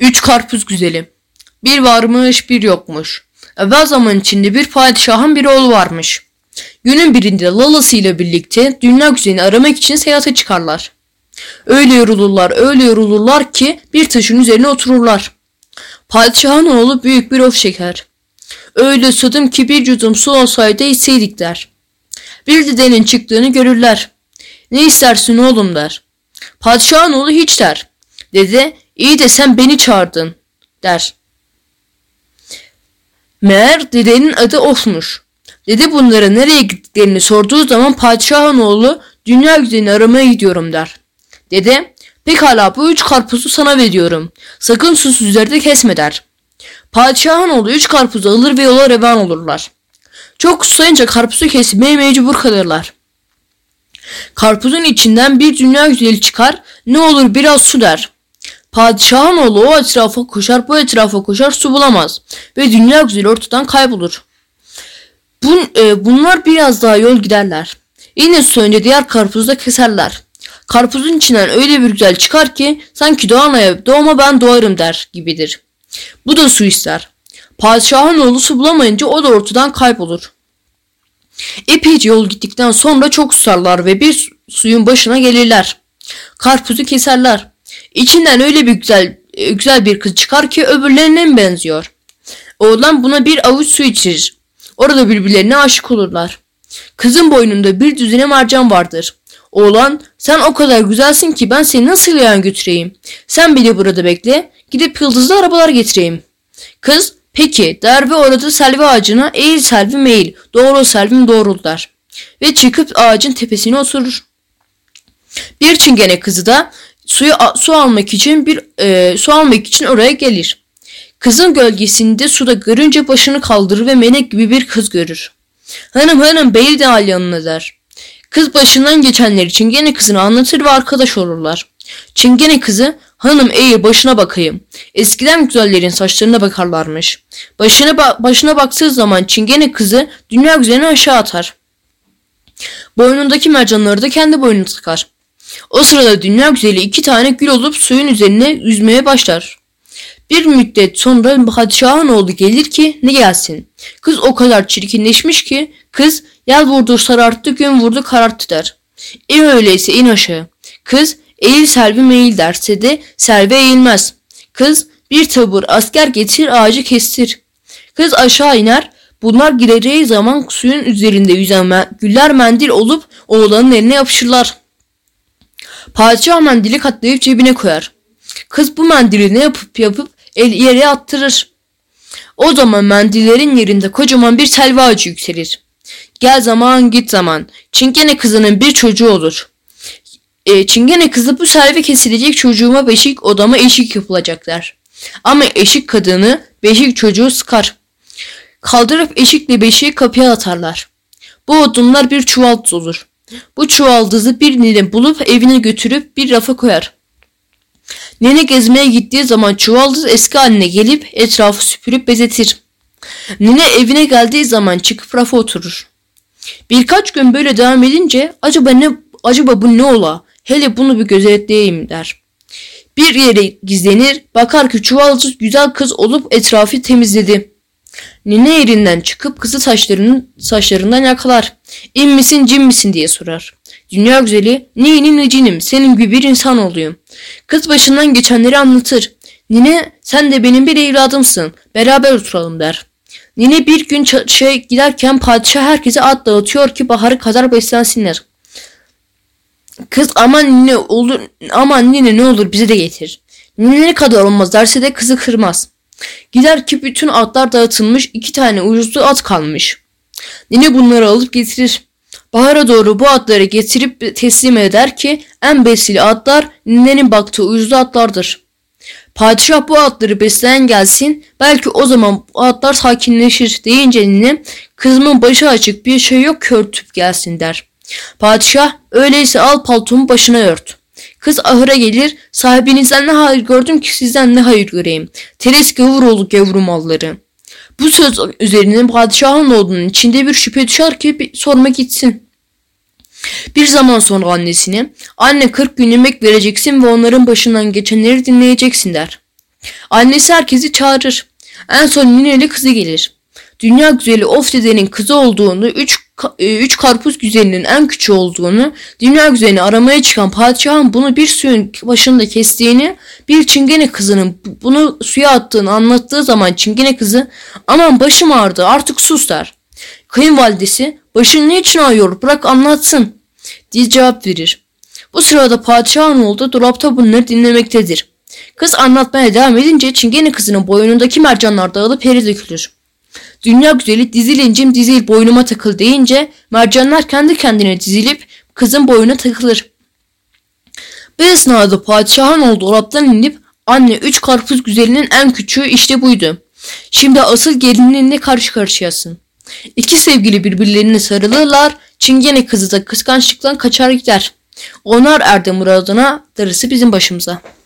Üç karpuz güzeli. Bir varmış bir yokmuş. Evvel zaman içinde bir padişahın bir oğlu varmış. Günün birinde Lalası ile birlikte dünya güzelini aramak için seyahate çıkarlar. Öyle yorulurlar öyle yorulurlar ki bir taşın üzerine otururlar. Padişahın oğlu büyük bir of şeker. Öyle susadım ki bir yudum su olsaydı içseydik der. Bir dedenin çıktığını görürler. Ne istersin oğlum der. Padişahın oğlu hiç der. Dede iyi de sen beni çağırdın der. Meğer dedenin adı Of'muş. Dede bunlara nereye gittiklerini sorduğu zaman padişahın oğlu dünya güzelini aramaya gidiyorum der. Dede pekala bu üç karpuzu sana veriyorum. Sakın sus üzerinde kesme der. Padişahın oğlu üç karpuzu alır ve yola revan olurlar. Çok susayınca karpuzu kesmeye mecbur kalırlar. Karpuzun içinden bir dünya güzeli çıkar, ne olur biraz su der. Padişahın oğlu o etrafa koşar, bu etrafa koşar, su bulamaz ve dünya güzeli ortadan kaybolur. Bun, e, bunlar biraz daha yol giderler. Yine su önce diğer karpuzu da keserler. Karpuzun içinden öyle bir güzel çıkar ki sanki doğanaya doğma ben doğarım der gibidir. Bu da su ister. Padişahın oğlu su bulamayınca o da ortadan kaybolur. Epeyce yol gittikten sonra çok susarlar ve bir suyun başına gelirler. Karpuzu keserler. İçinden öyle bir güzel e, güzel bir kız çıkar ki öbürlerine benziyor. Oğlan buna bir avuç su içirir. Orada birbirlerine aşık olurlar. Kızın boynunda bir düzine mercan vardır. Oğlan sen o kadar güzelsin ki ben seni nasıl yan götüreyim. Sen beni burada bekle gidip yıldızlı arabalar getireyim. Kız peki der ve orada selvi ağacına eğil selvi meyil doğru selvim doğrul der. Ve çıkıp ağacın tepesine oturur. Bir çingene kızı da suyu su almak için bir e, su almak için oraya gelir. Kızın gölgesinde suda görünce başını kaldırır ve melek gibi bir kız görür. Hanım hanım beyir de al yanına der. Kız başından geçenler için gene kızını anlatır ve arkadaş olurlar. Çingene kızı hanım eğil başına bakayım. Eskiden güzellerin saçlarına bakarlarmış. Başına, ba başına baktığı zaman çingene kızı dünya güzelini aşağı atar. Boynundaki mercanları da kendi boynuna takar. O sırada dünya güzeli iki tane gül olup suyun üzerine yüzmeye başlar. Bir müddet sonra padişahın oğlu gelir ki ne gelsin. Kız o kadar çirkinleşmiş ki kız yel vurdu sararttı gün vurdu kararttı der. E öyleyse in aşağı. Kız eğil selvi meyil derse de selvi eğilmez. Kız bir tabur asker getir ağacı kestir. Kız aşağı iner bunlar gireceği zaman suyun üzerinde yüzen güller mendil olup oğlanın eline yapışırlar. Padişah mendili katlayıp cebine koyar. Kız bu mendili ne yapıp yapıp el yere attırır. O zaman mendillerin yerinde kocaman bir selva ağacı yükselir. Gel zaman git zaman. Çingene kızının bir çocuğu olur. E, çingene kızı bu selvi kesilecek çocuğuma beşik odama eşik yapılacaklar. Ama eşik kadını beşik çocuğu sıkar. Kaldırıp eşikle beşiği kapıya atarlar. Bu odunlar bir çuval olur. Bu çuvaldızı bir nine bulup evine götürüp bir rafa koyar. Nene gezmeye gittiği zaman çuvaldız eski haline gelip etrafı süpürüp bezetir. Nene evine geldiği zaman çıkıp rafa oturur. Birkaç gün böyle devam edince acaba ne acaba bu ne ola? Hele bunu bir gözetleyeyim der. Bir yere gizlenir, bakar ki çuvaldız güzel kız olup etrafı temizledi. Nine yerinden çıkıp kızı saçlarının saçlarından yakalar. İn misin cin misin diye sorar. Dünya güzeli neyinim ne cinim senin gibi bir insan olayım. Kız başından geçenleri anlatır. Nine sen de benim bir evladımsın beraber oturalım der. Nine bir gün şey giderken padişah herkese at dağıtıyor ki baharı kadar beslensinler. Kız aman nine olur aman nine ne olur bize de getir. Nine ne kadar olmaz derse de kızı kırmaz. Gider ki bütün atlar dağıtılmış iki tane ucuzlu at kalmış. Nine bunları alıp getirir. Bahara doğru bu atları getirip teslim eder ki en besili atlar ninenin baktığı ucuzlu atlardır. Padişah bu atları besleyen gelsin belki o zaman bu atlar sakinleşir deyince nine kızımın başı açık bir şey yok körtüp gelsin der. Padişah öyleyse al paltomu başına ört. Kız ahıra gelir sahibinizden ne hayır gördüm ki sizden ne hayır göreyim. Teres gavur oldu gavur malları. Bu söz üzerine padişahın oğlunun içinde bir şüphe düşer ki bir sorma gitsin. Bir zaman sonra annesine anne 40 gün yemek vereceksin ve onların başından geçenleri dinleyeceksin der. Annesi herkesi çağırır. En son nineli kızı gelir. Dünya güzeli of kızı olduğunu, üç, üç karpuz güzelinin en küçüğü olduğunu, dünya güzelini aramaya çıkan padişahın bunu bir suyun başında kestiğini, bir çingene kızının bunu suya attığını anlattığı zaman çingene kızı aman başım ağrıdı artık sus der. Kayınvalidesi başın ne için ağrıyor bırak anlatsın diye cevap verir. Bu sırada padişahın oğlu dolapta bunları dinlemektedir. Kız anlatmaya devam edince çingene kızının boynundaki mercanlar dağılıp yere dökülür. Dünya güzeli dizil incim dizil boynuma takıl deyince mercanlar kendi kendine dizilip kızın boynuna takılır. Bu esnada padişahın olduğu dolaptan inip anne üç karpuz güzelinin en küçüğü işte buydu. Şimdi asıl gelininle karşı karşıyasın. İki sevgili birbirlerine sarılırlar. Çingene kızı da kıskançlıktan kaçar gider. Onlar erdi muradına, darısı bizim başımıza.''